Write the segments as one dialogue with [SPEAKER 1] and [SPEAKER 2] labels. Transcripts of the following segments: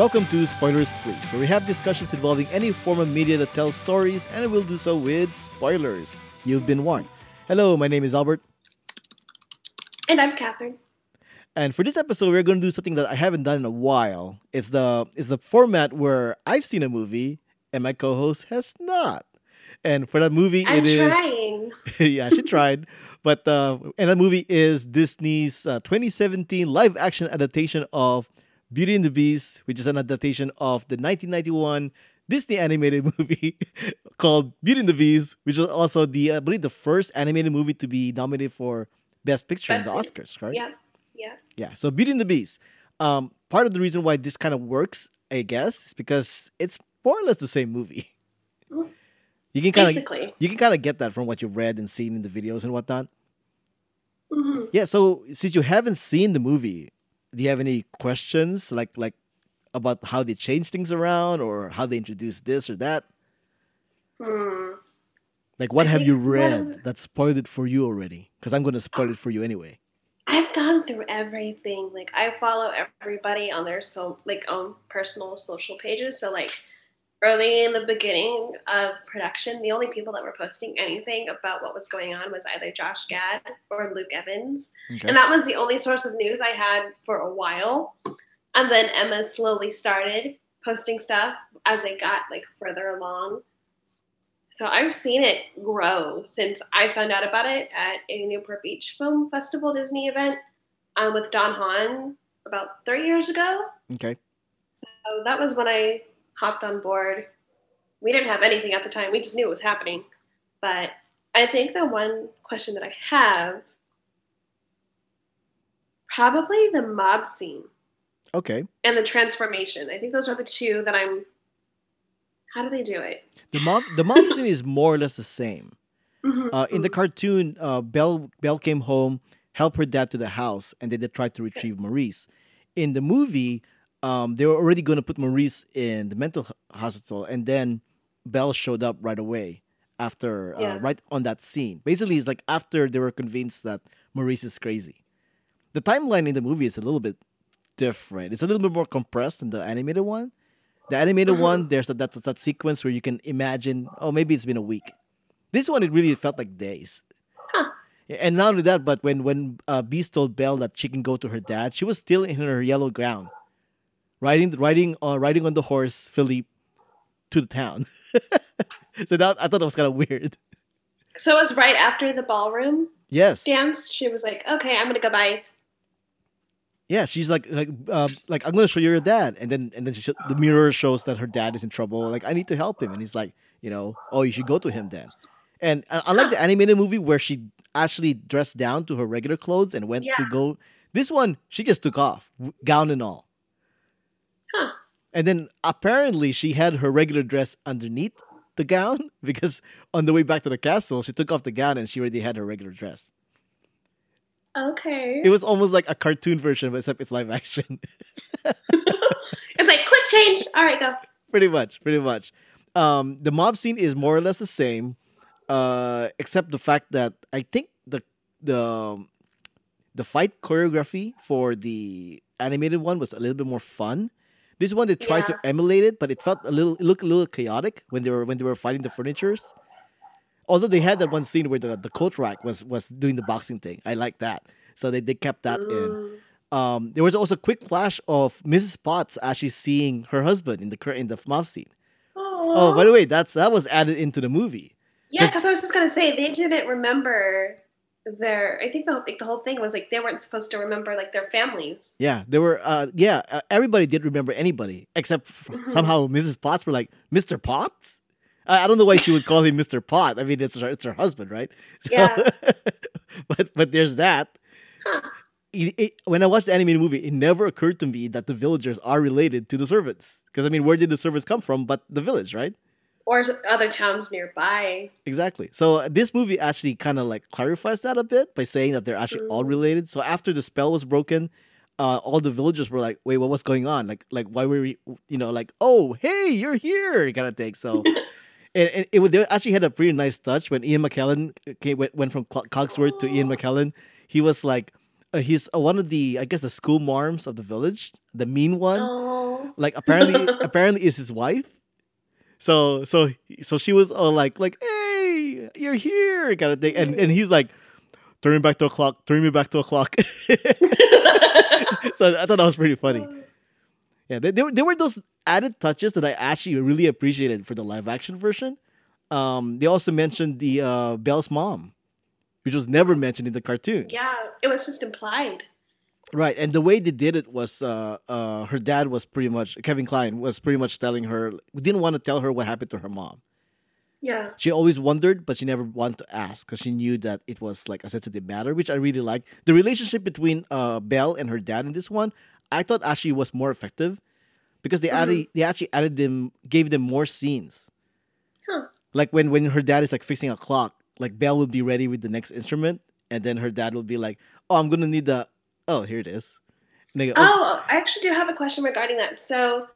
[SPEAKER 1] Welcome to Spoilers Please, where we have discussions involving any form of media that tells stories, and we'll do so with spoilers. You've been warned. Hello, my name is Albert,
[SPEAKER 2] And I'm Catherine.
[SPEAKER 1] and for this episode, we're going to do something that I haven't done in a while. It's the it's the format where I've seen a movie and my co-host has not. And for that movie,
[SPEAKER 2] I'm
[SPEAKER 1] it is
[SPEAKER 2] trying.
[SPEAKER 1] yeah, she tried. But uh, and that movie is Disney's uh, 2017 live action adaptation of Beauty and the Beast, which is an adaptation of the 1991 Disney animated movie called Beauty and the Beast, which is also the I believe the first animated movie to be nominated for Best Picture
[SPEAKER 2] Best
[SPEAKER 1] in the Oscars, right?
[SPEAKER 2] Yeah, yeah.
[SPEAKER 1] Yeah. So Beauty and the Beast. Um, part of the reason why this kind of works, I guess, is because it's more or less the same movie.
[SPEAKER 2] Mm.
[SPEAKER 1] You can kind of you can kind of get that from what you've read and seen in the videos and whatnot.
[SPEAKER 2] hmm
[SPEAKER 1] Yeah, so since you haven't seen the movie, do you have any questions like like about how they change things around or how they introduce this or that?
[SPEAKER 2] Hmm.
[SPEAKER 1] Like what
[SPEAKER 2] I
[SPEAKER 1] have you read that spoiled it for you already? Because I'm gonna spoil it for you anyway.
[SPEAKER 2] I've gone through everything. Like I follow everybody on their so like own personal social pages. So like early in the beginning of production, the only people that were posting anything about what was going on was either Josh Gad or Luke Evans.
[SPEAKER 1] Okay.
[SPEAKER 2] And that was the only source of news I had for a while. And then Emma slowly started posting stuff as they got like further along. So I've seen it grow since I found out about it at a Newport Beach Film Festival Disney event um, with Don Hahn about three years ago.
[SPEAKER 1] okay.
[SPEAKER 2] So that was when I hopped on board. We didn't have anything at the time, we just knew it was happening. But I think the one question that I have probably the mob scene
[SPEAKER 1] Okay.
[SPEAKER 2] and the transformation. I think those are the two that I'm. How do they do it?
[SPEAKER 1] The mob the mob scene is more or less the same.
[SPEAKER 2] Mhm,
[SPEAKER 1] Uh, in the
[SPEAKER 2] mhm.
[SPEAKER 1] cartoon, uh, Belle Belle came home, helped her dad to the house, and then they tried to retrieve Maurice. In the movie, um, they were already going to put Maurice in the mental hospital, and then Belle showed up right away after, uh,
[SPEAKER 2] Yeah.
[SPEAKER 1] right on that scene. Basically, it's like after they were convinced that Maurice is crazy. The timeline in the movie is a little bit different. It's a little bit more compressed than the animated one. The animated
[SPEAKER 2] Mhm.
[SPEAKER 1] one, there's a, that that sequence where you can imagine, oh, maybe it's been a week. This one, it really felt like days.
[SPEAKER 2] Huh.
[SPEAKER 1] And not only that, but when when uh, Beast told Belle that she can go to her dad, she was still in her yellow gown, riding riding uh, riding on the horse Philippe to the town. so that I thought that was kind of weird.
[SPEAKER 2] So it was right after the ballroom
[SPEAKER 1] Yes.
[SPEAKER 2] dance. She was like, "Okay, I'm gonna go buy."
[SPEAKER 1] Yeah, she's like like um, like I'm gonna show you your dad, and then and then she, sh- the mirror shows that her dad is in trouble. Like I need to help him, and he's like, you know, oh, you should go to him then. And I, I like the animated movie where she actually dressed down to her regular clothes and went to go. This one, she just took off, gown and all.
[SPEAKER 2] Huh.
[SPEAKER 1] And then apparently she had her regular dress underneath the gown because on the way back to the castle, she took off the gown and she already had her regular dress.
[SPEAKER 2] Okay.
[SPEAKER 1] It was almost like a cartoon version, but except it's live action.
[SPEAKER 2] It's like quick change. All right, go.
[SPEAKER 1] pretty much, pretty much. Um, the mob scene is more or less the same, uh, except the fact that I think the the um, the fight choreography for the animated one was a little bit more fun. This one they tried to emulate it, but it felt a little it looked a little chaotic when they were when they were fighting the furnitures. Although they had that one scene where the, the coat rack was was doing the boxing thing. I like that. So they, they kept that in
[SPEAKER 2] Mm.
[SPEAKER 1] um, there was also a quick flash of Mrs. Potts actually seeing her husband in the in the mob scene. Oh, by the way, that's that was added into the movie.
[SPEAKER 2] yeah, because I was just gonna say they didn't remember their. I think the like the whole thing was like they weren't supposed to remember like their families.
[SPEAKER 1] Yeah, there were. Uh, yeah, uh, everybody did remember anybody except
[SPEAKER 2] Mhm.
[SPEAKER 1] somehow Mrs. Potts were like Mr. Potts. I, I don't know why she would call him Mr. Pot. I mean, it's her, it's her husband, right? So-
[SPEAKER 2] Yeah.
[SPEAKER 1] but but there's that.
[SPEAKER 2] Huh.
[SPEAKER 1] It- it- when I watched the animated movie, it never occurred to me that the villagers are related to the servants. Because I mean, where did the servants come from? But the village, right?
[SPEAKER 2] Or other towns nearby.
[SPEAKER 1] Exactly. So uh, this movie actually kind of like clarifies that a bit by saying that they're actually all
[SPEAKER 2] Mm.
[SPEAKER 1] related. So after the spell was broken, uh, all the villagers were like, "Wait, what was going on? Like, like why were we, you know, like, oh, hey, you're here," kind of thing. So, and, and it would they actually had a pretty nice touch when Ian McKellen came, went, went from Cogsworth to Ian McKellen. He was like, uh, he's uh, one of the, I guess, the school marms of the village, the mean one.
[SPEAKER 2] Oh,
[SPEAKER 1] like apparently apparently is his wife. So so so she was all like like hey you're here kind of thing and and he's like throw me back to a clock throw me back to a clock. so I thought that was pretty funny. Yeah, there, there, were, those added touches that I actually really appreciated for the live action version. Um, they also mentioned the uh, Belle's mom, which was never mentioned in the cartoon.
[SPEAKER 2] Yeah, it was just implied.
[SPEAKER 1] Right, and the way they did it was uh, uh, her dad was pretty much Kevin Kline was pretty much telling her we didn't want to tell her what happened to her mom.
[SPEAKER 2] Yeah.
[SPEAKER 1] She always wondered, but she never wanted to ask because she knew that it was like a sensitive matter, which I really like. The relationship between uh, Belle and her dad in this one, I thought actually was more effective because they
[SPEAKER 2] Mhm.
[SPEAKER 1] added they actually added them gave them more scenes.
[SPEAKER 2] Huh.
[SPEAKER 1] Like when when her dad is like fixing a clock, like Belle will be ready with the next instrument, and then her dad will be like, "Oh, I'm gonna need the oh here it is." Go, "Oh,
[SPEAKER 2] Oh, I actually do have a question regarding that. So,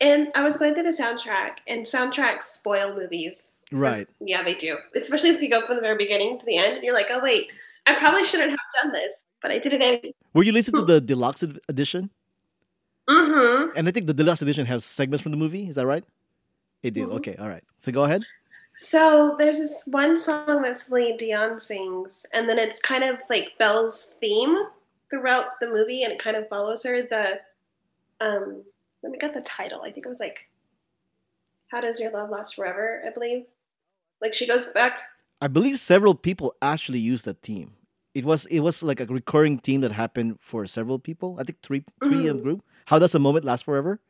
[SPEAKER 2] and I was going through the soundtrack, and soundtracks spoil movies.
[SPEAKER 1] Right.
[SPEAKER 2] Yeah, they do. Especially if you go from the very beginning to the end, and you're like, oh wait, I probably shouldn't have done this, but I did it anyway.
[SPEAKER 1] were you listening to the deluxe edition?"
[SPEAKER 2] Mm-hmm.
[SPEAKER 1] And I think the deluxe edition has segments from the movie. Is that right? It did.
[SPEAKER 2] Mhm.
[SPEAKER 1] Okay, all right. So go ahead.
[SPEAKER 2] So there's this one song that Celine Dion sings, and then it's kind of like Belle's theme throughout the movie, and it kind of follows her. The um, let me get the title. I think it was like, "How Does Your Love Last Forever?" I believe. Like she goes back.
[SPEAKER 1] I believe several people actually used that theme. It was it was like a recurring theme that happened for several people. I think three three
[SPEAKER 2] Mhm.
[SPEAKER 1] group. How does a moment last forever?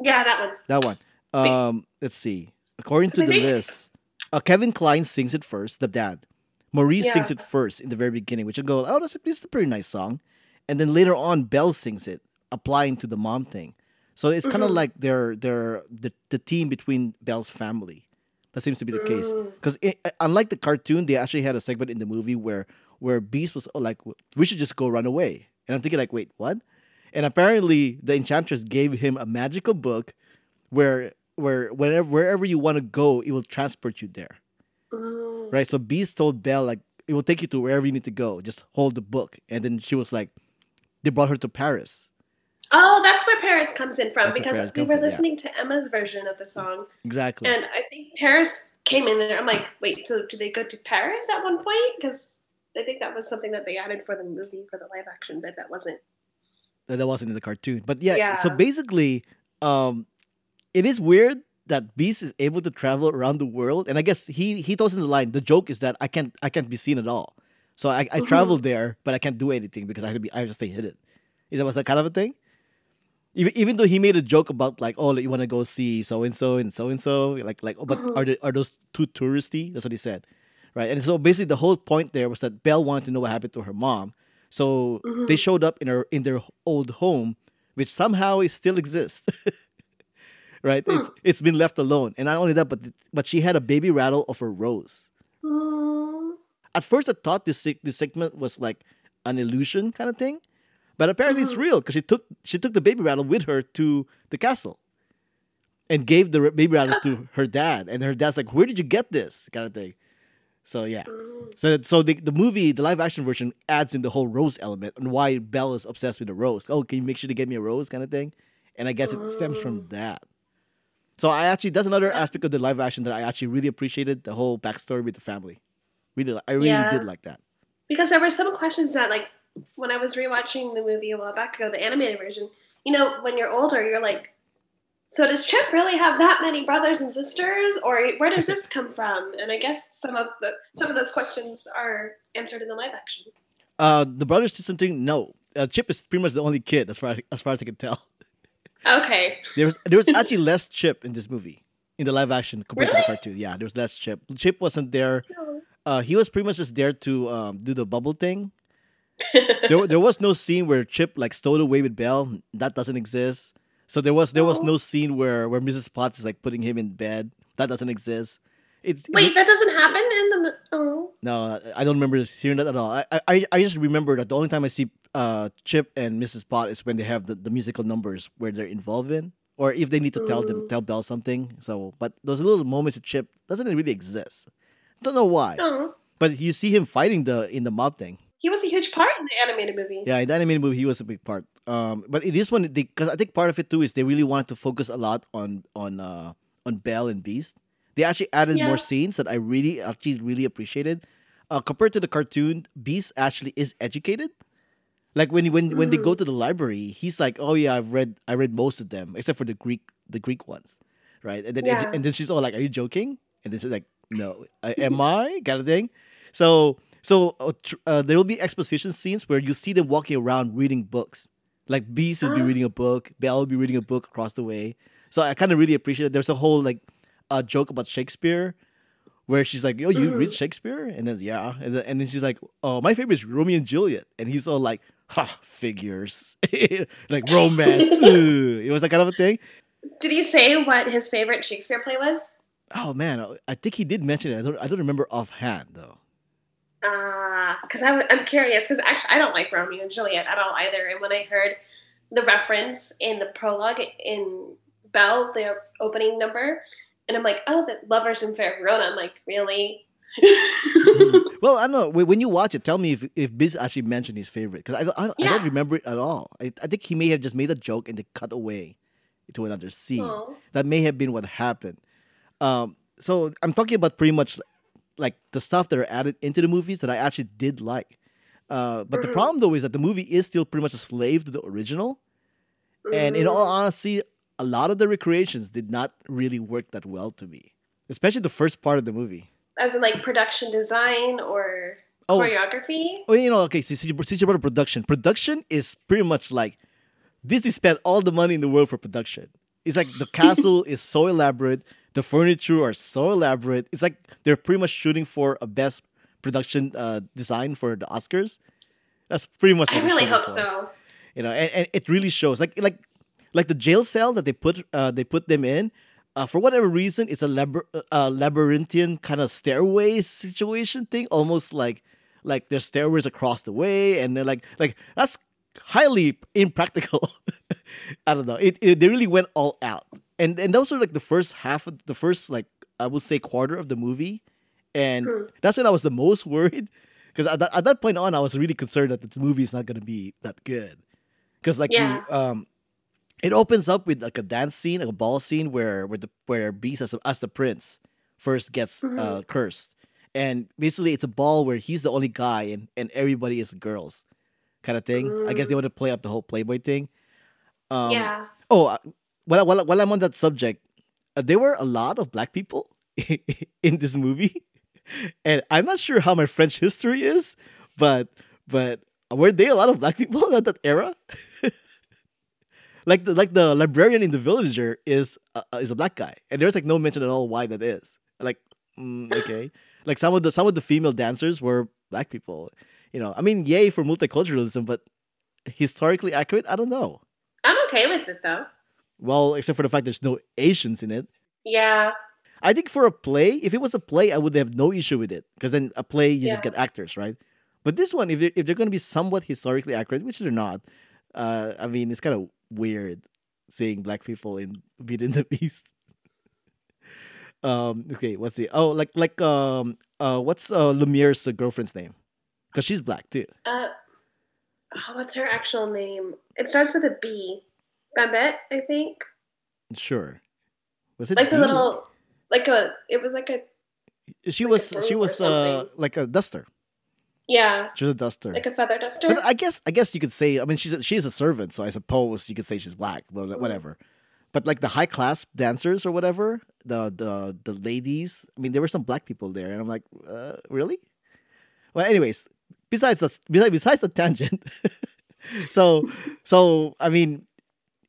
[SPEAKER 2] Yeah, that one.
[SPEAKER 1] That one.
[SPEAKER 2] Wait.
[SPEAKER 1] Um, let's see. According to the list, uh, Kevin Kline sings it first. The dad. Maurice
[SPEAKER 2] Yeah.
[SPEAKER 1] sings it first in the very beginning, which I go, oh, that's a, this is a pretty nice song. And then later on, Belle sings it, applying to the mom thing. So it's kind of like they're they're the the team between Belle's family. That seems to be the case.
[SPEAKER 2] Mm.
[SPEAKER 1] Because unlike the cartoon, they actually had a segment in the movie where where Beast was oh, like, "We should just go run away," and I'm thinking like, "Wait, what?" And apparently, the Enchantress gave him a magical book where where whenever wherever you want to go, it will transport you there. Right? So Beast told Belle like, "It will take you to wherever you need to go. Just hold the book." And then she was like, "They brought her to Paris."
[SPEAKER 2] Oh, that's where Paris comes in from
[SPEAKER 1] That's
[SPEAKER 2] because we were
[SPEAKER 1] from, yeah.
[SPEAKER 2] listening to Emma's version of the song,
[SPEAKER 1] Exactly.
[SPEAKER 2] and I think Paris came in there. I'm like, wait, so do they go to Paris at one point? Because I think that was something that they added for the movie for the live action, but that wasn't.
[SPEAKER 1] that that wasn't in the cartoon. But yeah,
[SPEAKER 2] yeah.
[SPEAKER 1] so basically, um, it is weird that Beast is able to travel around the world, and I guess he he throws in the line. The joke is that I can't I can't be seen at all. So I, I travel there, but I can't do anything because I have to be I have to stay hidden. Is that was that kind of a thing? Even even though he made a joke about like oh like, you want to go see so and so and so and so like like oh, but
[SPEAKER 2] Mhm.
[SPEAKER 1] are they, are those too touristy? That's what he said, right? And so basically the whole point there was that Belle wanted to know what happened to her mom. So they
[SPEAKER 2] Mhm.
[SPEAKER 1] showed up in her in their old home, which somehow is still exists. right?
[SPEAKER 2] Hmm.
[SPEAKER 1] It's it's been left alone, and not only that, but but she had a baby rattle of a rose.
[SPEAKER 2] Mm.
[SPEAKER 1] At first, I thought this this segment was like an illusion kind of thing, but apparently it's
[SPEAKER 2] Mhm.
[SPEAKER 1] real because she took she took the baby rattle with her to the castle, and gave the baby rattle
[SPEAKER 2] Yes.
[SPEAKER 1] to her dad, and her dad's like, "Where did you get this?" kind of thing. So yeah.
[SPEAKER 2] Mm.
[SPEAKER 1] So, so the, the movie, the live action version, adds in the whole rose element and why Belle is obsessed with the rose. Oh, can you make sure to get me a rose, kind of thing? And I guess it stems from
[SPEAKER 2] Mm.
[SPEAKER 1] that. So I actually that's another aspect of the live action that I actually really appreciated the whole backstory with the family. Really, I really
[SPEAKER 2] Yeah.
[SPEAKER 1] did like that.
[SPEAKER 2] Because there were some questions that, like, when I was rewatching the movie a while back ago, the animated version, you know, when you're older, you're like, so does Chip really have that many brothers and sisters, or where does this come from? And I guess some of the some of those questions are answered in the live action.
[SPEAKER 1] Uh, the brothers sister thing, no. Uh, Chip is pretty much the only kid, as far as, as far as I can tell.
[SPEAKER 2] Okay.
[SPEAKER 1] There was there was actually less Chip in this movie in the live action compared to the cartoon. Yeah, there was less Chip. Chip wasn't there. No. Uh, he was pretty much just there to um, do the bubble thing. there, there was no scene where Chip like stole away with Belle. That doesn't exist. So there was there was
[SPEAKER 2] Oh.
[SPEAKER 1] no scene where where Mrs. Potts is like putting him in bed. That doesn't exist. It's
[SPEAKER 2] Wait, that doesn't happen in the. Oh.
[SPEAKER 1] no, I don't remember hearing that at all. I I, I just remember that the only time I see uh, Chip and Mrs. Pot is when they have the, the musical numbers where they're involved in, or if they need to tell them
[SPEAKER 2] Mm.
[SPEAKER 1] tell Belle something. So, but those little moments with Chip doesn't really exist. Don't know why,
[SPEAKER 2] Oh.
[SPEAKER 1] but you see him fighting the in the mob thing.
[SPEAKER 2] he was a huge part in the animated movie.
[SPEAKER 1] Yeah, in the animated movie, he was a big part. Um, but in this one, because I think part of it too is they really wanted to focus a lot on on uh on Belle and Beast. They actually added
[SPEAKER 2] Yeah.
[SPEAKER 1] more scenes that I really actually really appreciated. Uh, compared to the cartoon, Beast actually is educated. Like when when when they go to the library, he's like, "Oh yeah, I've read I read most of them except for the Greek the Greek ones, right?" And then
[SPEAKER 2] Yeah.
[SPEAKER 1] and then she's all like, "Are you joking?" And then she's like, "No, I, am I?" kind of thing. So so uh, tr- uh, there will be exposition scenes where you see them walking around reading books. Like Beast will be
[SPEAKER 2] Ah.
[SPEAKER 1] reading a book, Belle will be reading a book across the way. So I kind of really appreciate it. There's a whole like uh, joke about Shakespeare where she's like, "Oh, you read Shakespeare?" And then yeah, and then, and then she's like, "Oh, my favorite is Romeo and Juliet," and he's all like, "Ha, figures, like romance." It was that kind of a thing.
[SPEAKER 2] Did he say what his favorite Shakespeare play was?
[SPEAKER 1] Oh man, I think he did mention it. I don't, I don't remember offhand though.
[SPEAKER 2] Ah, because I'm, I'm curious. Because actually, I don't like Romeo and Juliet at all either. And when I heard the reference in the prologue in Belle, the opening number, and I'm like, oh, the lovers in Fair Verona. I'm like, really?
[SPEAKER 1] Well, I don't know. When you watch it, tell me if if Biz actually mentioned his favorite because I, don't- I, I don't remember it at all. I, I think he may have just made a joke and they cut away to another scene.
[SPEAKER 2] Aw.
[SPEAKER 1] That may have been what happened. Um, so I'm talking about pretty much like the stuff that are added into the movies that I actually did like. Uh, but the
[SPEAKER 2] Mhm.
[SPEAKER 1] problem though is that the movie is still pretty much a slave to the original. And in all
[SPEAKER 2] Mm.
[SPEAKER 1] honesty, a lot of the recreations did not really work that well to me, especially the first part of the movie.
[SPEAKER 2] as in like production design or
[SPEAKER 1] Oh,
[SPEAKER 2] choreography.
[SPEAKER 1] Well, you know, okay, since you, since you brought up production, production is pretty much like Disney spent all the money in the world for production. It's like the castle is so elaborate, the furniture are so elaborate. It's like they're pretty much shooting for a best production uh, design for the Oscars. That's pretty much.
[SPEAKER 2] I really hope
[SPEAKER 1] for.
[SPEAKER 2] so.
[SPEAKER 1] You know, and, and it really shows. Like like like the jail cell that they put uh, they put them in. Uh, for whatever reason, it's a labor- uh, labyrinthian kind of stairway situation thing, almost like like there's stairways across the way, and they're like like that's highly impractical. I don't know. It, it they really went all out, and and those are like the first half of the first like I would say quarter of the movie, and
[SPEAKER 2] Hmm.
[SPEAKER 1] that's when I was the most worried because at that, at that point on I was really concerned that the movie is not gonna be that good because like
[SPEAKER 2] Yeah.
[SPEAKER 1] the, um it opens up with like a dance scene, like a ball scene where where the where Beast as, as the prince first gets uh,
[SPEAKER 2] Mhm.
[SPEAKER 1] cursed, and basically it's a ball where he's the only guy and and everybody is girls, kind of thing. I guess they want to play up the whole Playboy thing. Um,
[SPEAKER 2] yeah.
[SPEAKER 1] Oh, uh, while while while I'm on that subject, uh, there were a lot of black people in this movie, and I'm not sure how my French history is, but but were there a lot of black people at that era? Like the like the librarian in the Villager is uh, is a black guy, and there's like no mention at all why that is. Like, mm, okay, like some of the some of the female dancers were black people. You know, I mean, yay for multiculturalism, but historically accurate, I don't know.
[SPEAKER 2] I'm okay with it though.
[SPEAKER 1] Well, except for the fact there's no Asians in it.
[SPEAKER 2] Yeah.
[SPEAKER 1] I think for a play, if it was a play, I would have no issue with it because then a play you just get actors, right? But this one, if they're, if they're going to be somewhat historically accurate, which they're not, uh, I mean, it's kind of weird seeing black people in Beauty the Beast. um, okay, what's the oh like like um uh what's uh Lumiere's uh, girlfriend's name? Because she's black too.
[SPEAKER 2] Uh, oh, what's her actual name? It starts with a B. Babette, I think.
[SPEAKER 1] Sure. Was it
[SPEAKER 2] Like the little, like a. It was like a.
[SPEAKER 1] She
[SPEAKER 2] like
[SPEAKER 1] was
[SPEAKER 2] broom
[SPEAKER 1] she was uh like a duster.
[SPEAKER 2] Yeah,
[SPEAKER 1] She was a duster.
[SPEAKER 2] like a feather duster.
[SPEAKER 1] But I guess I guess you could say I mean she's a, she's a servant, so I suppose you could say she's black, but
[SPEAKER 2] Mm.
[SPEAKER 1] whatever. But like the high class dancers or whatever, the the the ladies, I mean there were some black people there, and I'm like, uh, really? Well, anyways, besides the besides, besides the tangent, so so I mean,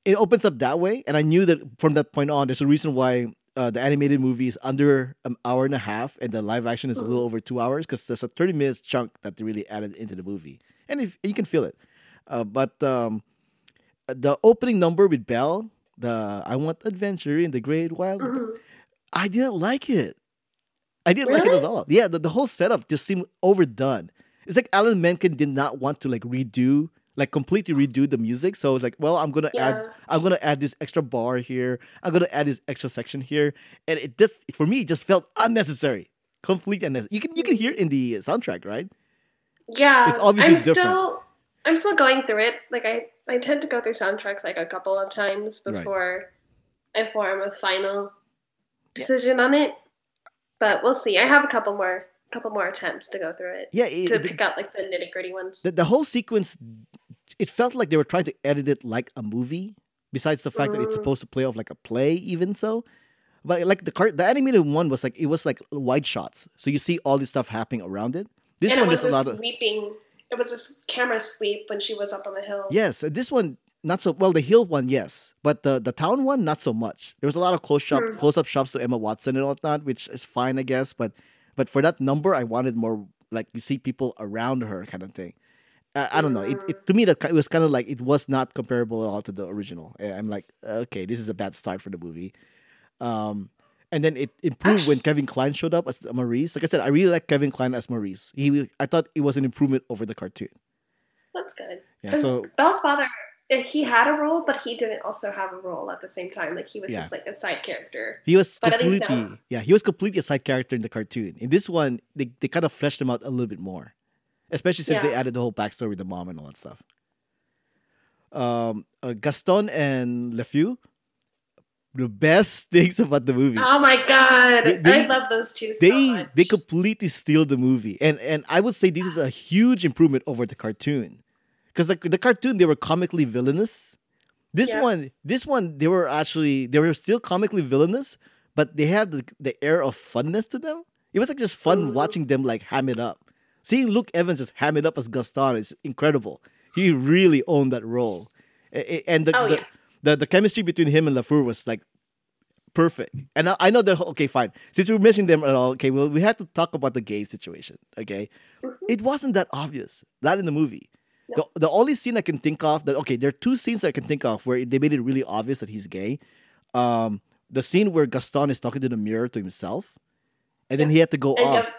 [SPEAKER 1] it opens up that way, and I knew that from that point on, there's a reason why uh, the animated movie is under an hour and a half, and the live action is a little over two hours because there's a 30 minutes chunk that they really added into the movie, and if you can feel it. Uh, but um, the opening number with Belle, the "I Want Adventure in the Great Wild,"
[SPEAKER 2] Mhm.
[SPEAKER 1] I didn't like it. I didn't like it at all. Yeah, the, the whole setup just seemed overdone. It's like Alan Menken did not want to like redo, like completely redo the music. So it's like, well, I'm gonna add, I'm gonna add this extra bar here. I'm gonna add this extra section here, and it just for me it just felt unnecessary, completely unnecessary. You can you can hear it in the soundtrack, right?
[SPEAKER 2] Yeah,
[SPEAKER 1] It's obviously
[SPEAKER 2] I'm
[SPEAKER 1] different.
[SPEAKER 2] still I'm still going through it. Like I I tend to go through soundtracks like a couple of times
[SPEAKER 1] Right.
[SPEAKER 2] before I form a final decision on it. But we'll see. I have a couple more couple more attempts to go through it
[SPEAKER 1] Yeah, it-
[SPEAKER 2] to
[SPEAKER 1] the,
[SPEAKER 2] pick out like the nitty gritty ones.
[SPEAKER 1] the, the whole sequence, it felt like they were trying to edit it like a movie. Besides the fact that it's
[SPEAKER 2] Mm.
[SPEAKER 1] supposed to play off like a play, even so. But like the cart, the animated one was like it was like wide shots, so you see all this stuff happening around it. This
[SPEAKER 2] and
[SPEAKER 1] one
[SPEAKER 2] it was
[SPEAKER 1] there's a lot of
[SPEAKER 2] sweeping. It was a camera sweep when she was up on the hill.
[SPEAKER 1] yes. This one not so well. The hill one, yes, but the the town one not so much. There was a lot of close shop,
[SPEAKER 2] Hmm.
[SPEAKER 1] close up shots to Emma Watson and whatnot, which is fine, I guess. But but for that number, I wanted more like you see people around her kind of thing. I, I don't know. It, it to me that it was kind of like it was not comparable at all to the original. I'm like, okay, this is a bad start for the movie. Um, and then it improved when Kevin Kline showed up as Maurice. Like I said, I really like Kevin Kline as Maurice. He, I thought it was an improvement over the cartoon.
[SPEAKER 2] That's good.
[SPEAKER 1] Yeah. So
[SPEAKER 2] Belle's father, eh, he had a role, but he didn't also have a role at the same time. Like he was
[SPEAKER 1] Yeah.
[SPEAKER 2] just like a side character.
[SPEAKER 1] he was
[SPEAKER 2] But
[SPEAKER 1] completely,
[SPEAKER 2] now-
[SPEAKER 1] yeah, he was completely a side character in the cartoon. In this one, they, they kind of fleshed him out a little bit more, especially since they added the whole backstory with the mom and all that stuff. Um, uh, Gaston and LeFou, the best things about the movie.
[SPEAKER 2] Oh my god,
[SPEAKER 1] They- they-
[SPEAKER 2] I love those two so
[SPEAKER 1] they
[SPEAKER 2] much.
[SPEAKER 1] they completely steal the movie and and i would say this is a huge improvement over the cartoon because the, the cartoon they were comically villainous this
[SPEAKER 2] Yeah.
[SPEAKER 1] one this one they were actually they were still comically villainous but they had the, the air of funness to them it was like just fun watching them like ham it up seeing luke evans just ham it up as gaston is incredible he really owned that role and the,
[SPEAKER 2] Oh,
[SPEAKER 1] the,
[SPEAKER 2] yeah.
[SPEAKER 1] the, the chemistry between him and LeFou was like perfect. And I, I know that okay, fine. Since we're mentioning them at all, okay, well, we have to talk about the gay situation. Okay, it wasn't that obvious. Not in the movie. The, the only scene I can think of that okay, there are two scenes I can think of where they made it really obvious that he's gay. Um, the scene where Gaston is talking to the mirror to himself, and then he had to go
[SPEAKER 2] And
[SPEAKER 1] off,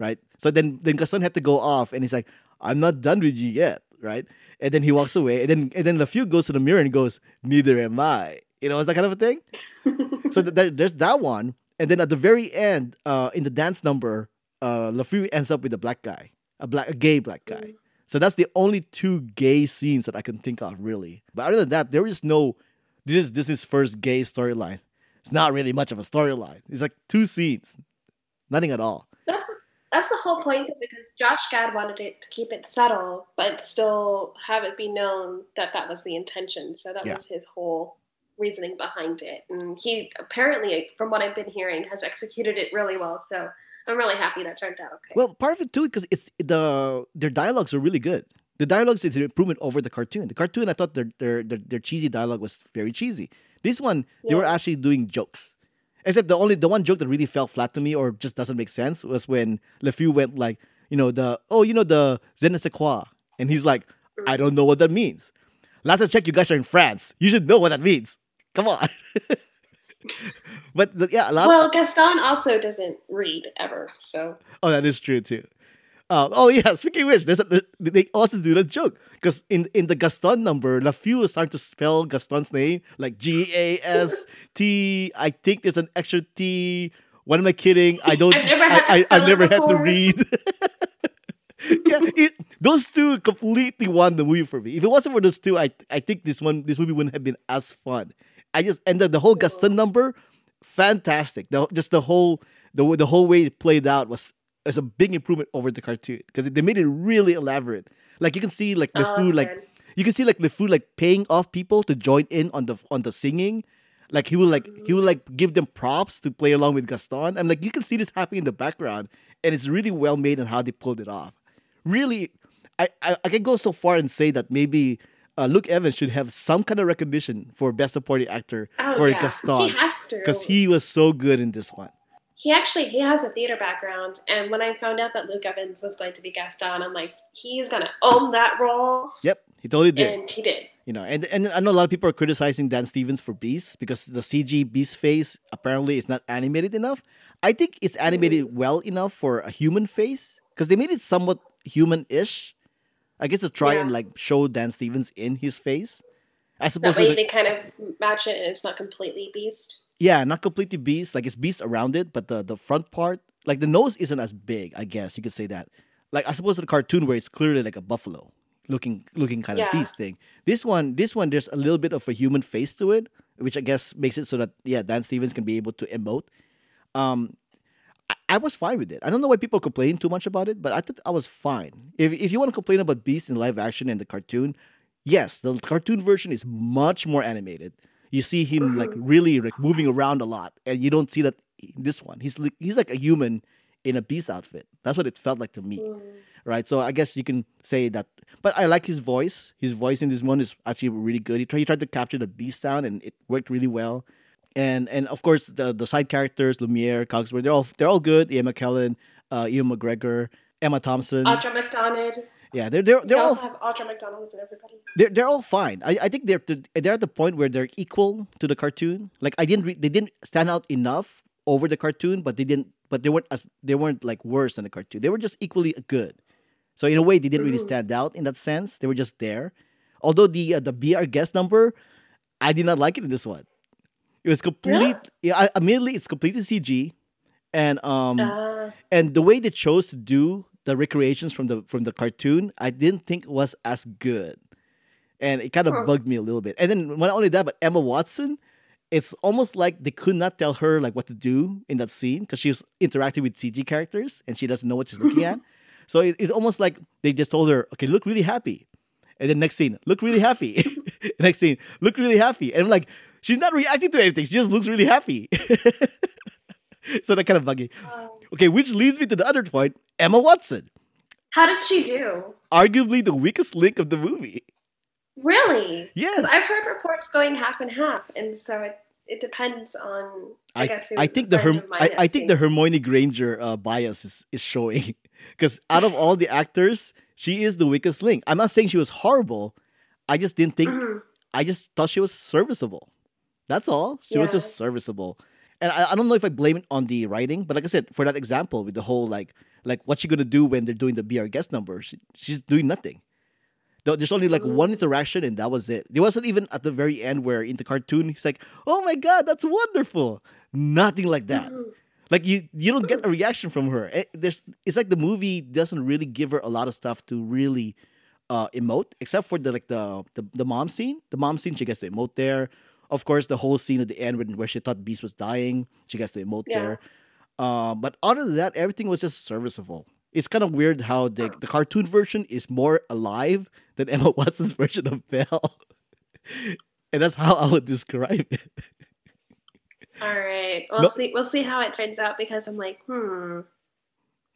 [SPEAKER 1] right? So then then Gaston had to go off, and he's like, "I'm not done with you yet," right? And then he walks away, and then and then LeFou goes to the mirror and goes, "Neither am I." You know, it's that kind of a thing so th- there- there's that one, and then at the very end, uh, in the dance number, uh, LeFou ends up with a black guy, a black, a gay black guy. So that's the only two gay scenes that I can think of, really. But other than that, there is no. This is this is first gay storyline. It's not really much of a storyline. It's like two scenes, nothing at all.
[SPEAKER 2] That's that's the whole point because Josh Gad wanted it to keep it subtle, but still have it be known that that was the intention. So that
[SPEAKER 1] Yeah.
[SPEAKER 2] was his whole reasoning behind it, and he apparently, from what I've been hearing, has executed it really well. So I'm really happy that turned out okay.
[SPEAKER 1] Well, part of it too, because it's the their dialogues are really good. The dialogues is an improvement over the cartoon. The cartoon, I thought their their their, their cheesy dialogue was very cheesy. This one, they were actually doing jokes. Except the only the one joke that really fell flat to me or just doesn't make sense was when LeFou went like, you know, the oh, you know the je ne sais quoi, and he's like, I don't know what that means. Last I checked, you guys are in France. You should know what that means. Come on. but the, yeah, a lot.
[SPEAKER 2] well, Gaston also doesn't read ever, so
[SPEAKER 1] Oh, that is true too. Um, oh yeah, speaking of which, there's a, they also do that joke because in, in the Gaston number, LeFou is starting to spell Gaston's name like G A S T. I think there's an extra T. What am I kidding? I don't.
[SPEAKER 2] I've never had to
[SPEAKER 1] I, I, never had to read. yeah, it, those two completely won the movie for me. If it wasn't for those two, I I think this one this movie wouldn't have been as fun. I just ended the whole Gaston number, fantastic. The, just the whole the the whole way it played out was was a big improvement over the cartoon because they made it really elaborate. Like you can see like the food like you can see like LeFou like paying off people to join in on the on the singing. Like he will like he will like give them props to play along with Gaston. And like you can see this happening in the background, and it's really well made and how they pulled it off. Really, I I, I can go so far and say that maybe uh, Luke Evans should have some kind of recognition for best supporting actor
[SPEAKER 2] Oh,
[SPEAKER 1] for
[SPEAKER 2] yeah.
[SPEAKER 1] Gaston
[SPEAKER 2] He has to
[SPEAKER 1] because he was so good in this one.
[SPEAKER 2] He actually he has a theater background, and when I found out that Luke Evans was going to be Gaston, I'm like, he's gonna own that role,
[SPEAKER 1] Yep, he totally did.
[SPEAKER 2] and he did.
[SPEAKER 1] You know, and and I know a lot of people are criticizing Dan Stevens for Beast because the CG Beast face apparently is not animated enough. I think it's animated mm-hmm. well enough for a human face because they made it somewhat human-ish. I guess to try
[SPEAKER 2] Yeah.
[SPEAKER 1] and like show Dan Stevens in his face, as
[SPEAKER 2] That
[SPEAKER 1] opposed
[SPEAKER 2] way
[SPEAKER 1] the,
[SPEAKER 2] they kind of match it, and it's not completely Beast.
[SPEAKER 1] Yeah, not completely Beast. Like it's Beast around it, but the the front part, like the nose, isn't as big. I guess you could say that. like I suppose the cartoon where it's clearly like a buffalo looking looking kind of beast thing. This one, this one, there's a little bit of a human face to it, which I guess makes it so that yeah, Dan Stevens can be able to emote. Um, I, I was fine with it. I don't know why people complain too much about it, but I thought I was fine. If if you want to complain about Beast in live action and the cartoon, yes, the cartoon version is much more animated. You see him like really like moving around a lot, and you don't see that in this one. He's like he's like a human in a beast outfit. That's what it felt like to me
[SPEAKER 2] Mm.
[SPEAKER 1] right? So I guess you can say that. But I like his voice. His voice in this one is actually really good. He tried, he tried to capture the beast sound, and it worked really well. And and of course the the side characters, Lumiere, Cogsworth, they're all they're all good. Ian McKellen, uh, Ewan McGregor, Emma Thompson.
[SPEAKER 2] Audra McDonald.
[SPEAKER 1] Yeah, they're they're
[SPEAKER 2] They
[SPEAKER 1] they're all
[SPEAKER 2] also have Audra McDonald and everybody.
[SPEAKER 1] they're they're all fine. I, I think they're they're at the point where they're equal to the cartoon. Like I didn't re- they didn't stand out enough over the cartoon, but they didn't but they weren't as they weren't like worse than the cartoon. They were just equally good. So in a way, they didn't really
[SPEAKER 2] Mhm.
[SPEAKER 1] stand out in that sense. They were just there. Although the uh, the Be Our Guest number, I did not like it in this one. It was complete. Yeah, I, immediately it's completely CG, and um
[SPEAKER 2] Uh,
[SPEAKER 1] and the way they chose to do the recreations from the from the cartoon, I didn't think was as good, and it kind of
[SPEAKER 2] Huh.
[SPEAKER 1] bugged me a little bit. And then not only that, but Emma Watson, it's almost like they could not tell her like what to do in that scene because she was interacting with CG characters and she doesn't know what she's looking at. So it, it's almost like they just told her, "Okay, look really happy," and then next scene, look really happy. next scene, look really happy, and I'm like, she's not reacting to anything. She just looks really happy. so that kind of buggy.
[SPEAKER 2] um,
[SPEAKER 1] Okay, which leads me to the other point Emma Watson,
[SPEAKER 2] how did she do?
[SPEAKER 1] arguably the weakest link of the movie.
[SPEAKER 2] Really?
[SPEAKER 1] Yes.
[SPEAKER 2] I've heard reports going half and half, and so it, it depends on. I,
[SPEAKER 1] I,
[SPEAKER 2] guess
[SPEAKER 1] I think the Herm- I, I think the. Hermione Granger uh, bias is, is showing because out of all the actors, she is the weakest link. I'm not saying she was horrible. I just didn't think.
[SPEAKER 2] Mhm.
[SPEAKER 1] I just thought she was serviceable. That's all. She was just serviceable. And I, I don't know if I blame it on the writing, but like I said, for that example with the whole like like what's she gonna do when they're doing the Be Our Guest number? She, she's doing nothing. There's only like one interaction and that was it. There wasn't even at the very end where in the cartoon he's like, "Oh my god, that's wonderful." Nothing like that. Like you, you don't get a reaction from her. It, there's, it's like the movie doesn't really give her a lot of stuff to really uh, emote, except for the like the, the the mom scene. The mom scene, she gets to emote there. Of course, the whole scene at the end when, where she thought Beast was dying, she gets to emote
[SPEAKER 2] Yeah.
[SPEAKER 1] there. Um, but other than that, everything was just serviceable. It's kind of weird how the the cartoon version is more alive than Emma Watson's version of Belle, and that's how I would describe it.
[SPEAKER 2] All right, we'll
[SPEAKER 1] No-
[SPEAKER 2] see. We'll see how it turns out because I'm like, hmm.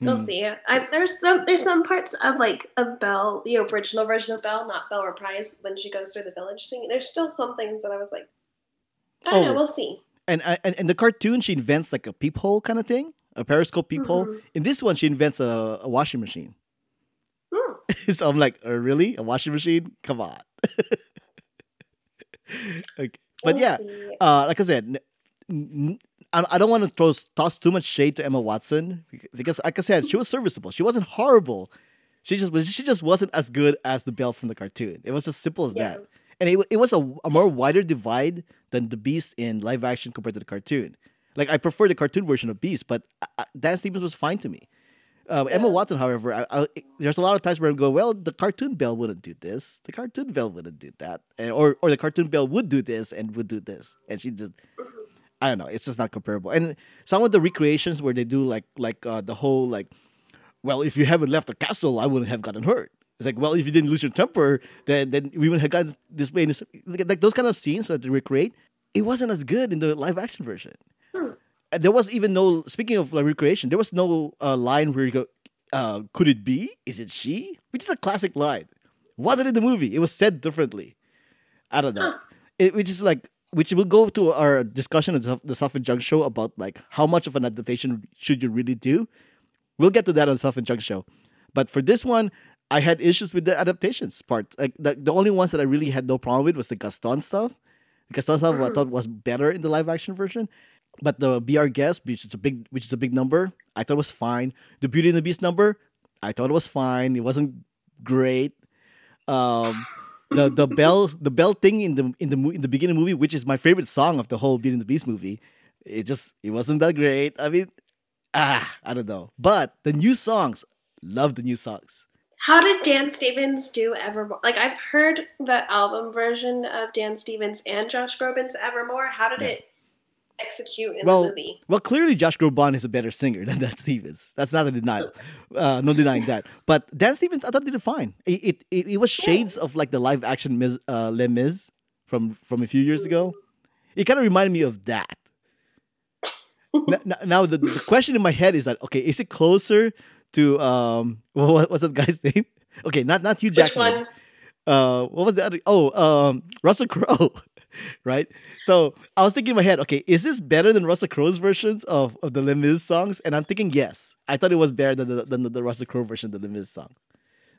[SPEAKER 2] We'll
[SPEAKER 1] Hmm.
[SPEAKER 2] see. I, there's some there's some parts of like of Belle, the original version of Belle, not Belle reprise when she goes through the village scene. There's still some things that I was like, I don't
[SPEAKER 1] Oh.
[SPEAKER 2] know. We'll see.
[SPEAKER 1] And, uh, and and the cartoon, she invents like a peephole kind of thing, a periscope peephole.
[SPEAKER 2] Mhm.
[SPEAKER 1] In this one, she invents a, a washing machine.
[SPEAKER 2] Hmm.
[SPEAKER 1] so I'm like, uh, really, a washing machine? Come on. okay. But
[SPEAKER 2] We'll
[SPEAKER 1] yeah, uh, like I said, n- n- I I don't want to throw toss too much shade to Emma Watson because, like I said, she was serviceable. She wasn't horrible. She just was. She just wasn't as good as the Belle from the cartoon. It was as simple as
[SPEAKER 2] Yeah.
[SPEAKER 1] that. And it, it was a, a more wider divide than the Beast in live action compared to the cartoon. Like I prefer the cartoon version of Beast, but uh, uh, Dan Stevens was fine to me. Uh, Emma Watson, however, I, I, there's a lot of times where I go, well, the cartoon Belle wouldn't do this, the cartoon Belle wouldn't do that, and, or or the cartoon Belle would do this and would do this, and she did. I don't know. It's just not comparable. And some of the recreations where they do like like uh, the whole like, well, if you haven't left the castle, I wouldn't have gotten hurt. It's like, well, if you didn't lose your temper, then then we wouldn't have gotten this way. Like, like those kind of scenes that they recreate, it wasn't as good in the live action version.
[SPEAKER 2] Hmm.
[SPEAKER 1] There was even no. Speaking of like recreation, there was no uh, line where you go, uh, "Could it be? Is it she?" Which is a classic line. Wasn't in the movie. It was said differently. I don't know.
[SPEAKER 2] Huh.
[SPEAKER 1] It, which is like, which will go to our discussion of the, and Junk show about like how much of an adaptation should you really do. We'll get to that on and Junk show. But for this one, I had issues with the adaptations part. Like the, the only ones that I really had no problem with was the Gaston stuff. The Gaston stuff I thought was better in the live action version. But the Be Our Guest, which is a big, which is a big number, I thought was fine. The Beauty and the Beast number, I thought it was fine. It wasn't great. Um, the the bell the bell thing in the in the in the beginning movie, which is my favorite song of the whole Beauty and the Beast movie, it just it wasn't that great. I mean, ah, I don't know. But the new songs, Love the new songs.
[SPEAKER 2] How did Dan Stevens do Evermore? Like I've heard the album version of Dan Stevens and Josh Groban's Evermore. How did
[SPEAKER 1] Yes.
[SPEAKER 2] it execute in
[SPEAKER 1] Well,
[SPEAKER 2] the movie?
[SPEAKER 1] Well, clearly Josh Groban is a better singer than Dan Stevens. That's not a denial. Uh, no denying that. But Dan Stevens, I thought did it fine. It it, it, was shades of like the live action Miz, uh, Les Mis from from a few years ago. It kind of reminded me of that. N- n- now the, the question in my head is that okay, is it closer to um what was that guy's name? Okay, not not Hugh Jackman.
[SPEAKER 2] Which one?
[SPEAKER 1] uh what was the other oh um Russell Crowe right so I was thinking in my head okay is this better than Russell Crowe's versions of, of the Les songs and I'm thinking yes I thought it was better than the, than the, the Russell Crowe version of the Les song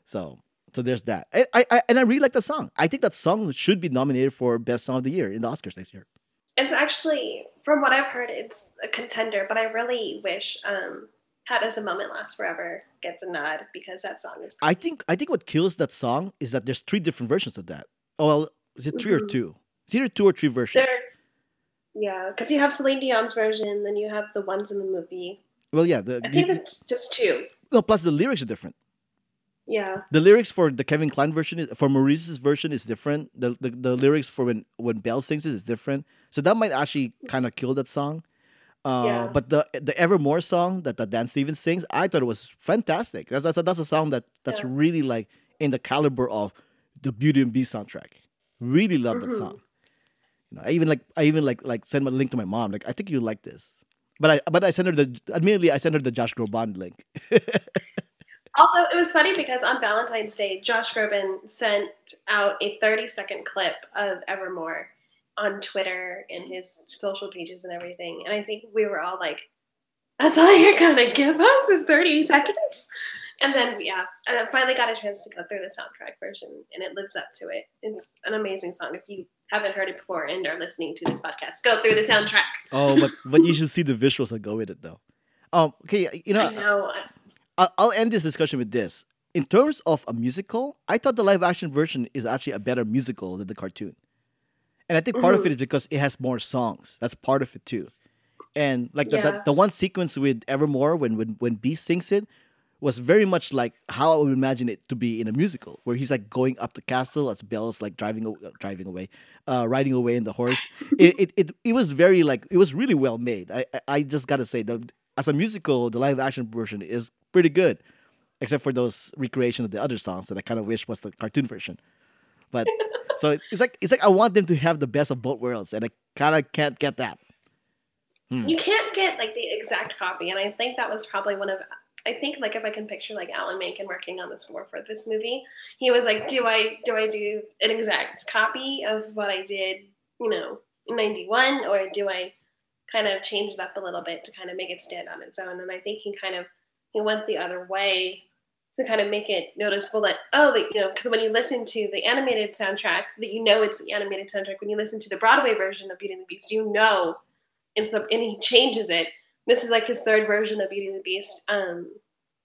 [SPEAKER 1] so so there's that I, I, I and I really like that song I think that song should be nominated for best song of the year in the Oscars next year
[SPEAKER 2] It's actually, from what I've heard, it's a contender. But I really wish um, "How Does a Moment Last Forever" gets a nod because that song is.
[SPEAKER 1] I think I think what kills that song is that there's three different versions of that oh well is it 3 or
[SPEAKER 2] Mhm.
[SPEAKER 1] two it's either two or three versions
[SPEAKER 2] There, yeah, because you have Celine Dion's version, then you have the ones in the movie.
[SPEAKER 1] well yeah the,
[SPEAKER 2] I think it's just two.
[SPEAKER 1] no plus the lyrics are different
[SPEAKER 2] Yeah,
[SPEAKER 1] the lyrics for the Kevin Kline version is, for Maurice's version is different. The, the the lyrics for when when Belle sings it is different. So that might actually kind of kill that song. Uh,
[SPEAKER 2] Yeah.
[SPEAKER 1] But the the Evermore song that, that Dan Stevens sings, I thought it was fantastic. That's that's a, that's a song that that's
[SPEAKER 2] Yeah.
[SPEAKER 1] really like in the caliber of the Beauty and Beast soundtrack. Really love that
[SPEAKER 2] Mhm.
[SPEAKER 1] song. You know, I even like I even like like send a link to my mom. Like I think you like this. But I but I sent her the admittedly I sent her the Josh Groban link.
[SPEAKER 2] Although it was funny because on Valentine's Day, Josh Groban sent out a 30 second clip of Evermore on Twitter and his social pages and everything. And I think we were all like, that's all you're to give us is 30 seconds? And then, yeah, and I finally got a chance to go through the soundtrack version and it lives up to it. It's an amazing song. If you haven't heard it before and are listening to this podcast, go through the soundtrack.
[SPEAKER 1] oh, but but you should see the visuals that go with it though. Um, okay, you know,
[SPEAKER 2] I know.
[SPEAKER 1] I'll, I'll end this discussion with this. In terms of a musical, I thought the live action version is actually a better musical than the cartoon. And I think part of
[SPEAKER 2] Mhm.
[SPEAKER 1] it is because it has more songs. That's part of it too. And like the, the,
[SPEAKER 2] Yeah.
[SPEAKER 1] the one sequence with Evermore when when when Beast sings it was very much like how I would imagine it to be in a musical, where he's like going up the castle as Belle's like driving driving away, uh, riding away in the horse. it, it it it was very like it was really well made. I I, I just gotta say the as a musical, the live action version is pretty good, except for those recreation of the other songs that I kind of wish was the cartoon version. But so it's like it's like I want them to have the best of both worlds, and I kind of can't get that. Hmm.
[SPEAKER 2] You can't get like the exact copy, and I think that was probably one of. I think like if I can picture like Alan Menken working on the score for this movie, he was like, "Do I do I do an exact copy of what I did, you know, in '91, or do I kind of change it up a little bit to kind of make it stand on its own?" And I think he kind of he went the other way to kind of make it noticeable that oh, that, you know, because when you listen to the animated soundtrack, that you know it's the animated soundtrack. When you listen to the Broadway version of Beauty and the Beast, you know it's the and he changes it. This is like his third version of Beauty and the Beast, um,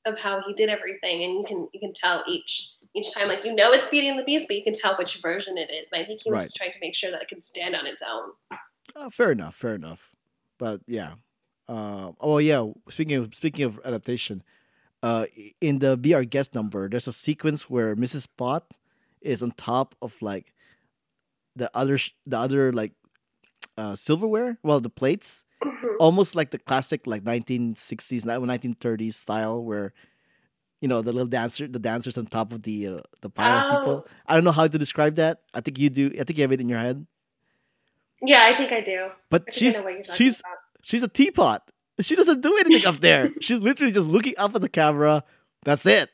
[SPEAKER 2] of how he did everything, and you can you can tell each each time, like you know it's Beauty and the Beast, but you can tell which version it is. And I think he was
[SPEAKER 1] Right.
[SPEAKER 2] just trying to make sure that it could stand on its own.
[SPEAKER 1] Uh, fair enough, fair enough. But yeah. Uh, oh yeah. Speaking of speaking of adaptation, uh, in the Be Our Guest number, there's a sequence where Mrs. Pot is on top of like the other sh- the other like uh, silverware, well the plates, almost like the classic like 1960s, ni- 1930s style where you know the little dancer, the dancers on top of the uh, the pile of people.
[SPEAKER 2] Oh.
[SPEAKER 1] I don't know how to describe that. I think you do. I think you have it in your head.
[SPEAKER 2] Yeah, I think I do.
[SPEAKER 1] But
[SPEAKER 2] I I
[SPEAKER 1] she's
[SPEAKER 2] you're
[SPEAKER 1] she's
[SPEAKER 2] about.
[SPEAKER 1] she's a teapot. She doesn't do anything up there. She's literally just looking up at the camera. That's it.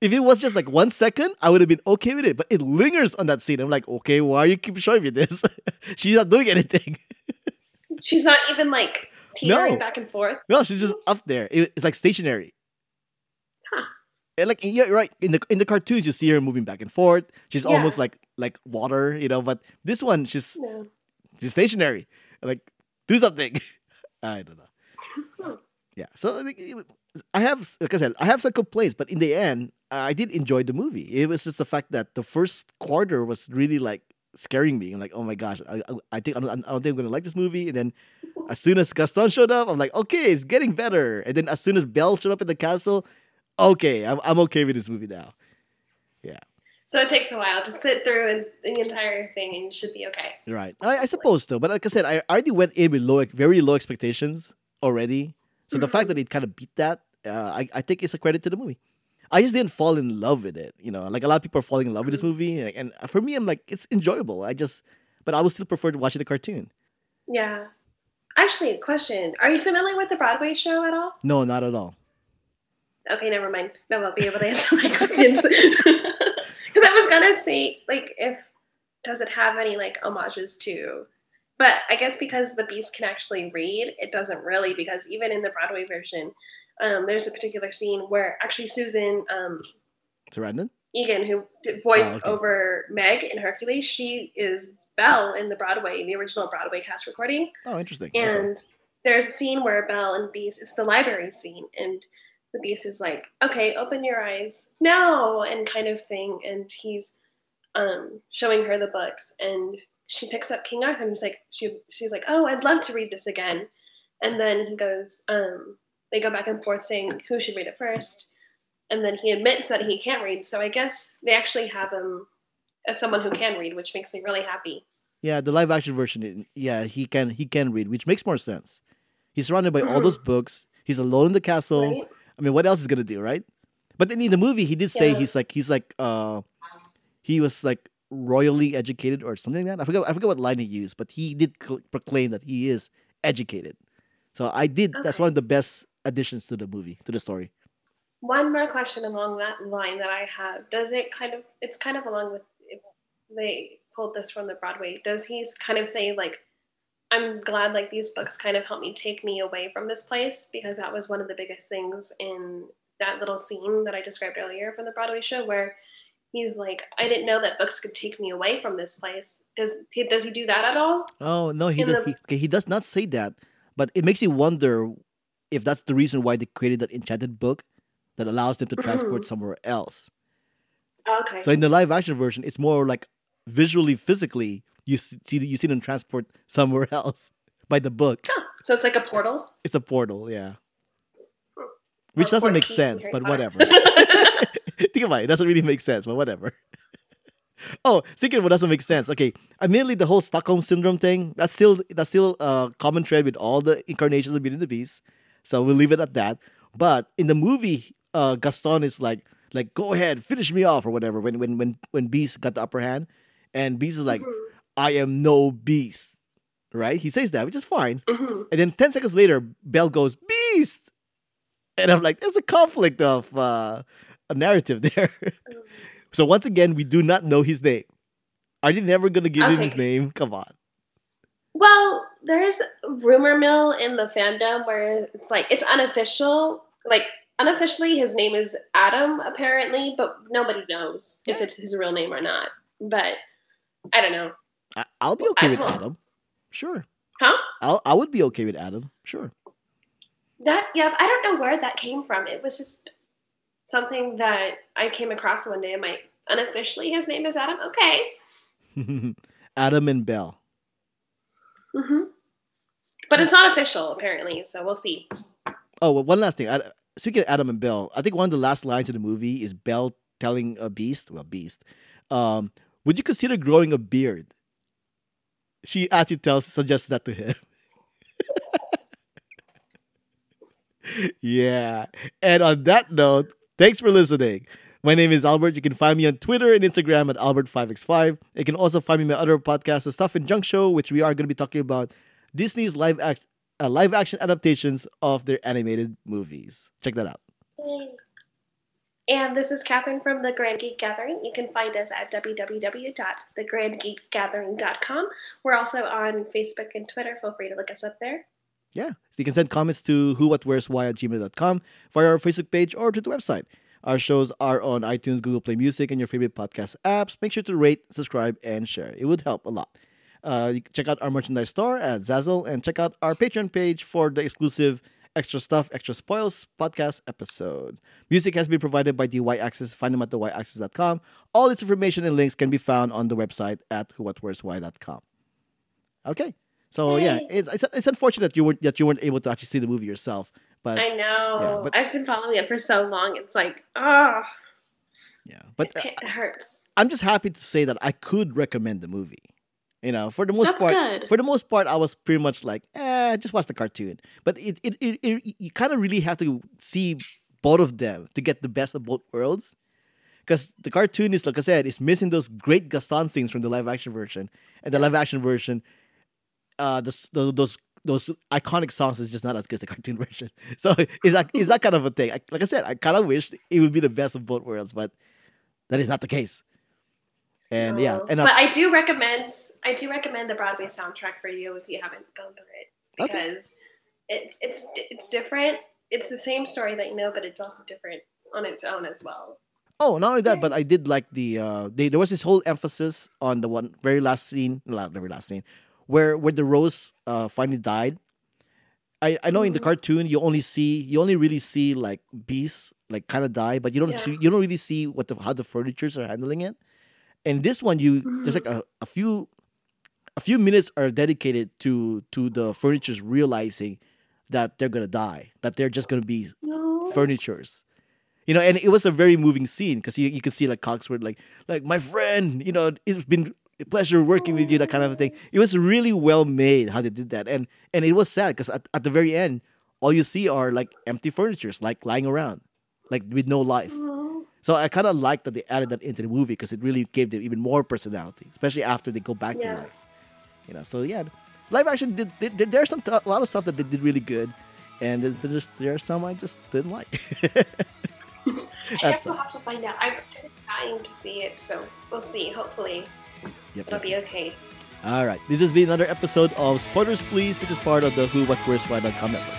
[SPEAKER 1] If it was just like one second, I would have been okay with it. But it lingers on that scene. I'm like, okay, why are you keep showing me this? she's not doing anything.
[SPEAKER 2] She's not even like teetering
[SPEAKER 1] No.
[SPEAKER 2] back and forth.
[SPEAKER 1] No, she's just up there. It's like stationary.
[SPEAKER 2] Huh.
[SPEAKER 1] And like you're right in the in the cartoons, you see her moving back and forth. She's
[SPEAKER 2] Yeah.
[SPEAKER 1] almost like like water, you know. But this one, she's
[SPEAKER 2] No.
[SPEAKER 1] she's stationary. Like do something. I don't know. Yeah. So I think it- I have, like I said, I have some complaints, but in the end, I did enjoy the movie. It was just the fact that the first quarter was really like scaring me. I'm like, oh my gosh, I, I, think I don't, I don't think I'm gonna like this movie. And then as soon as Gaston showed up, I'm like, okay, it's getting better. And then as soon as Belle showed up in the castle, okay, I'm I'm okay with this movie now. Yeah.
[SPEAKER 2] So it takes a while to sit through the entire thing, and you should be okay.
[SPEAKER 1] Right. I, I suppose so, but like I said, I already went in with low, very low expectations already. So the fact that it kind of beat that, uh, I I think it's a credit to the movie. I just didn't fall in love with it. You know, like a lot of people are falling in love with this movie, like, and for me, I'm like, it's enjoyable. I just, but I would still prefer to watch the cartoon.
[SPEAKER 2] Yeah. Actually, question: Are you familiar with the Broadway show at all?
[SPEAKER 1] No, not at all.
[SPEAKER 2] Okay, never mind. Then I'll be able to answer my questions. Because I was gonna say, like, if does it have any like homages to? But I guess because the Beast can actually read, it doesn't really. Because even in the Broadway version, um, there's a particular scene where actually Susan um,
[SPEAKER 1] Sarandon?
[SPEAKER 2] Egan, who did, voiced
[SPEAKER 1] Oh, okay.
[SPEAKER 2] over Meg in Hercules, she is Belle in the Broadway, the original Broadway cast recording.
[SPEAKER 1] Oh, interesting. Okay.
[SPEAKER 2] And there's a scene where Belle and Beast, it's the library scene, and the Beast is like, okay, open your eyes. No! And kind of thing. And he's um, showing her the books. And she picks up King Arthur and she's like, she, she's like, oh, I'd love to read this again. And then he goes, um, they go back and forth saying who should read it first. And then he admits that he can't read. So I guess they actually have him as someone who can read, which makes me really happy.
[SPEAKER 1] Yeah, the live action version. Yeah, he can he can read, which makes more sense. He's surrounded by all those books. He's alone in the castle.
[SPEAKER 2] Right?
[SPEAKER 1] I mean, what else is gonna do, right? But then in the movie, he did say
[SPEAKER 2] Yeah.
[SPEAKER 1] he's like he's like uh he was like royally educated or something like that. I forgot I forgot what line he used, but he did cl- proclaim that he is educated. So I did. That's one of the best additions to the movie to the story.
[SPEAKER 2] One more question along that line that I have. Does it kind of, it's kind of along with, they pulled this from the Broadway, does he kind of say, like, I'm glad like these books kind of helped me take me away from this place because that was one of the biggest things in that little scene that I described earlier from the Broadway show where he's like, I didn't know that books could take me away from this place. Does he, does he do that at all?
[SPEAKER 1] Oh no, he did.
[SPEAKER 2] the-
[SPEAKER 1] He, okay, he does not say that, but it makes you wonder if that's the reason why they created that enchanted book that allows them to mm-hmm. transport somewhere else.
[SPEAKER 2] Okay.
[SPEAKER 1] So in the live action version, it's more like visually, physically, you see you see them transport somewhere else by the book.
[SPEAKER 2] Huh. So it's like a portal.
[SPEAKER 1] It's a portal, yeah. Which doesn't make sense, but
[SPEAKER 2] Potter.
[SPEAKER 1] whatever. Think about it; it doesn't really make sense, but whatever. oh, speaking of what doesn't make sense, okay. Admittedly, the whole Stockholm syndrome thing that's still that's still a common thread with all the incarnations of Beauty and the Beast. So we'll leave it at that. But in the movie, uh, Gaston is like, like, go ahead, finish me off or whatever. When when when when Beast got the upper hand, and Beast is like,
[SPEAKER 2] Mm-hmm.
[SPEAKER 1] I am no beast, right? He says that, which is fine.
[SPEAKER 2] hmm
[SPEAKER 1] And then 10 seconds later, Belle goes, Beast! And I'm like, there's a conflict of uh, a narrative there. so once again, we do not know his name. Are they never going to give him his name? Come on.
[SPEAKER 2] Well, there's rumor mill in the fandom where it's like it's unofficial. Like unofficially, his name is Adam apparently, but nobody knows if it's his real name or not. But I don't know.
[SPEAKER 1] I- I'll be okay with Adam. Sure.
[SPEAKER 2] Huh?
[SPEAKER 1] I'll, I would be okay with Adam. Sure.
[SPEAKER 2] That yeah, I don't know where that came from. It was just something that I came across one day. I'm like, unofficially, his name is Adam. Okay.
[SPEAKER 1] Adam and Belle.
[SPEAKER 2] hmm But it's not official apparently, so we'll see.
[SPEAKER 1] Oh, well, one last thing. Speaking of Adam and Belle, I think one of the last lines in the movie is Belle telling a beast, well, beast, um, would you consider growing a beard? She actually tells, suggests that to him. yeah. And on that note, thanks for listening. My name is Albert. You can find me on Twitter and Instagram at Albert5x5. You can also find me my other podcast, The Stuff and Junk Show, which we are going to be talking about Disney's live act uh, live action adaptations of their animated movies. Check that out.
[SPEAKER 2] And this is Catherine from The Grand Geek Gathering. You can find us at www.thegrandgeekgathering.com. We're also on Facebook and Twitter. Feel free to look us up there.
[SPEAKER 1] Yeah. So you can send comments to who, what, where's, why at gmail.com via our Facebook page or to the website. Our shows are on iTunes, Google Play Music, and your favorite podcast apps. Make sure to rate, subscribe, and share. It would help a lot. Uh, check out our merchandise store at Zazzle and check out our Patreon page for the exclusive extra stuff, extra spoils podcast episodes. Music has been provided by the Y Axis. Find them at thyaxis.com. All this information and links can be found on the website at whowhatwhereswhy.com. Okay. So yeah, it's, it's, it's unfortunate that you weren't that you weren't able to actually see the movie yourself, But
[SPEAKER 2] I know.
[SPEAKER 1] yeah, but-
[SPEAKER 2] I've been following it for so long. It's like, oh,
[SPEAKER 1] yeah, but uh,
[SPEAKER 2] it, it hurts.
[SPEAKER 1] I'm just happy to say that I could recommend the movie. You know, for the most
[SPEAKER 2] That's
[SPEAKER 1] part,
[SPEAKER 2] good.
[SPEAKER 1] for the most part, I was pretty much like, eh, just watch the cartoon. But it, it, it, it you kind of really have to see both of them to get the best of both worlds. Because the cartoon is, like I said, is missing those great Gaston scenes from the live action version, and the live action version, uh, the, the, those those iconic songs is just not as good as the cartoon version. So it's that is that kind of a thing. I, like I said, I kind of wish it would be the best of both worlds, but that is not the case. And yeah, and
[SPEAKER 2] but I do recommend I do recommend the Broadway soundtrack for you if you haven't gone through it
[SPEAKER 1] Okay.
[SPEAKER 2] because it's it's it's different. It's the same story that you know, but it's also different on its own as well.
[SPEAKER 1] Oh, not only that, but I did like the uh they, there was this whole emphasis on the one very last scene, not the very last scene, where where the rose uh finally died. I, I know in the
[SPEAKER 2] Mhm.
[SPEAKER 1] cartoon you only see you only really see like beasts like kind of die, but you don't
[SPEAKER 2] Yeah.
[SPEAKER 1] see, you don't really see what the how the furnitures are handling it. And this one you there's like a, a few a few minutes are dedicated to to the furnitures realizing that they're gonna die, that they're just gonna be
[SPEAKER 2] No.
[SPEAKER 1] furnitures. You know, and it was a very moving scene because you, you could see like Cogsworth like like my friend, you know, it's been a pleasure working with you, that kind of thing. It was really well made how they did that, and and it was sad because at, at the very end, all you see are like empty furnitures like lying around, like with no life. So I kind of like that they added that into the movie because it really gave them even more personality, especially after they go back
[SPEAKER 2] Yeah.
[SPEAKER 1] to life. You know, so yeah, live action did, did, did there's some a lot of stuff that they did really good, and there- there's there's some I just didn't like.
[SPEAKER 2] I guess we'll have to find out. I'm dying to see it, so we'll see. Hopefully,
[SPEAKER 1] Yep,
[SPEAKER 2] it'll
[SPEAKER 1] yep.
[SPEAKER 2] be okay.
[SPEAKER 1] All right. This has been another episode of Spoilers Please, which is part of the Who, What, Where's, Why.com network.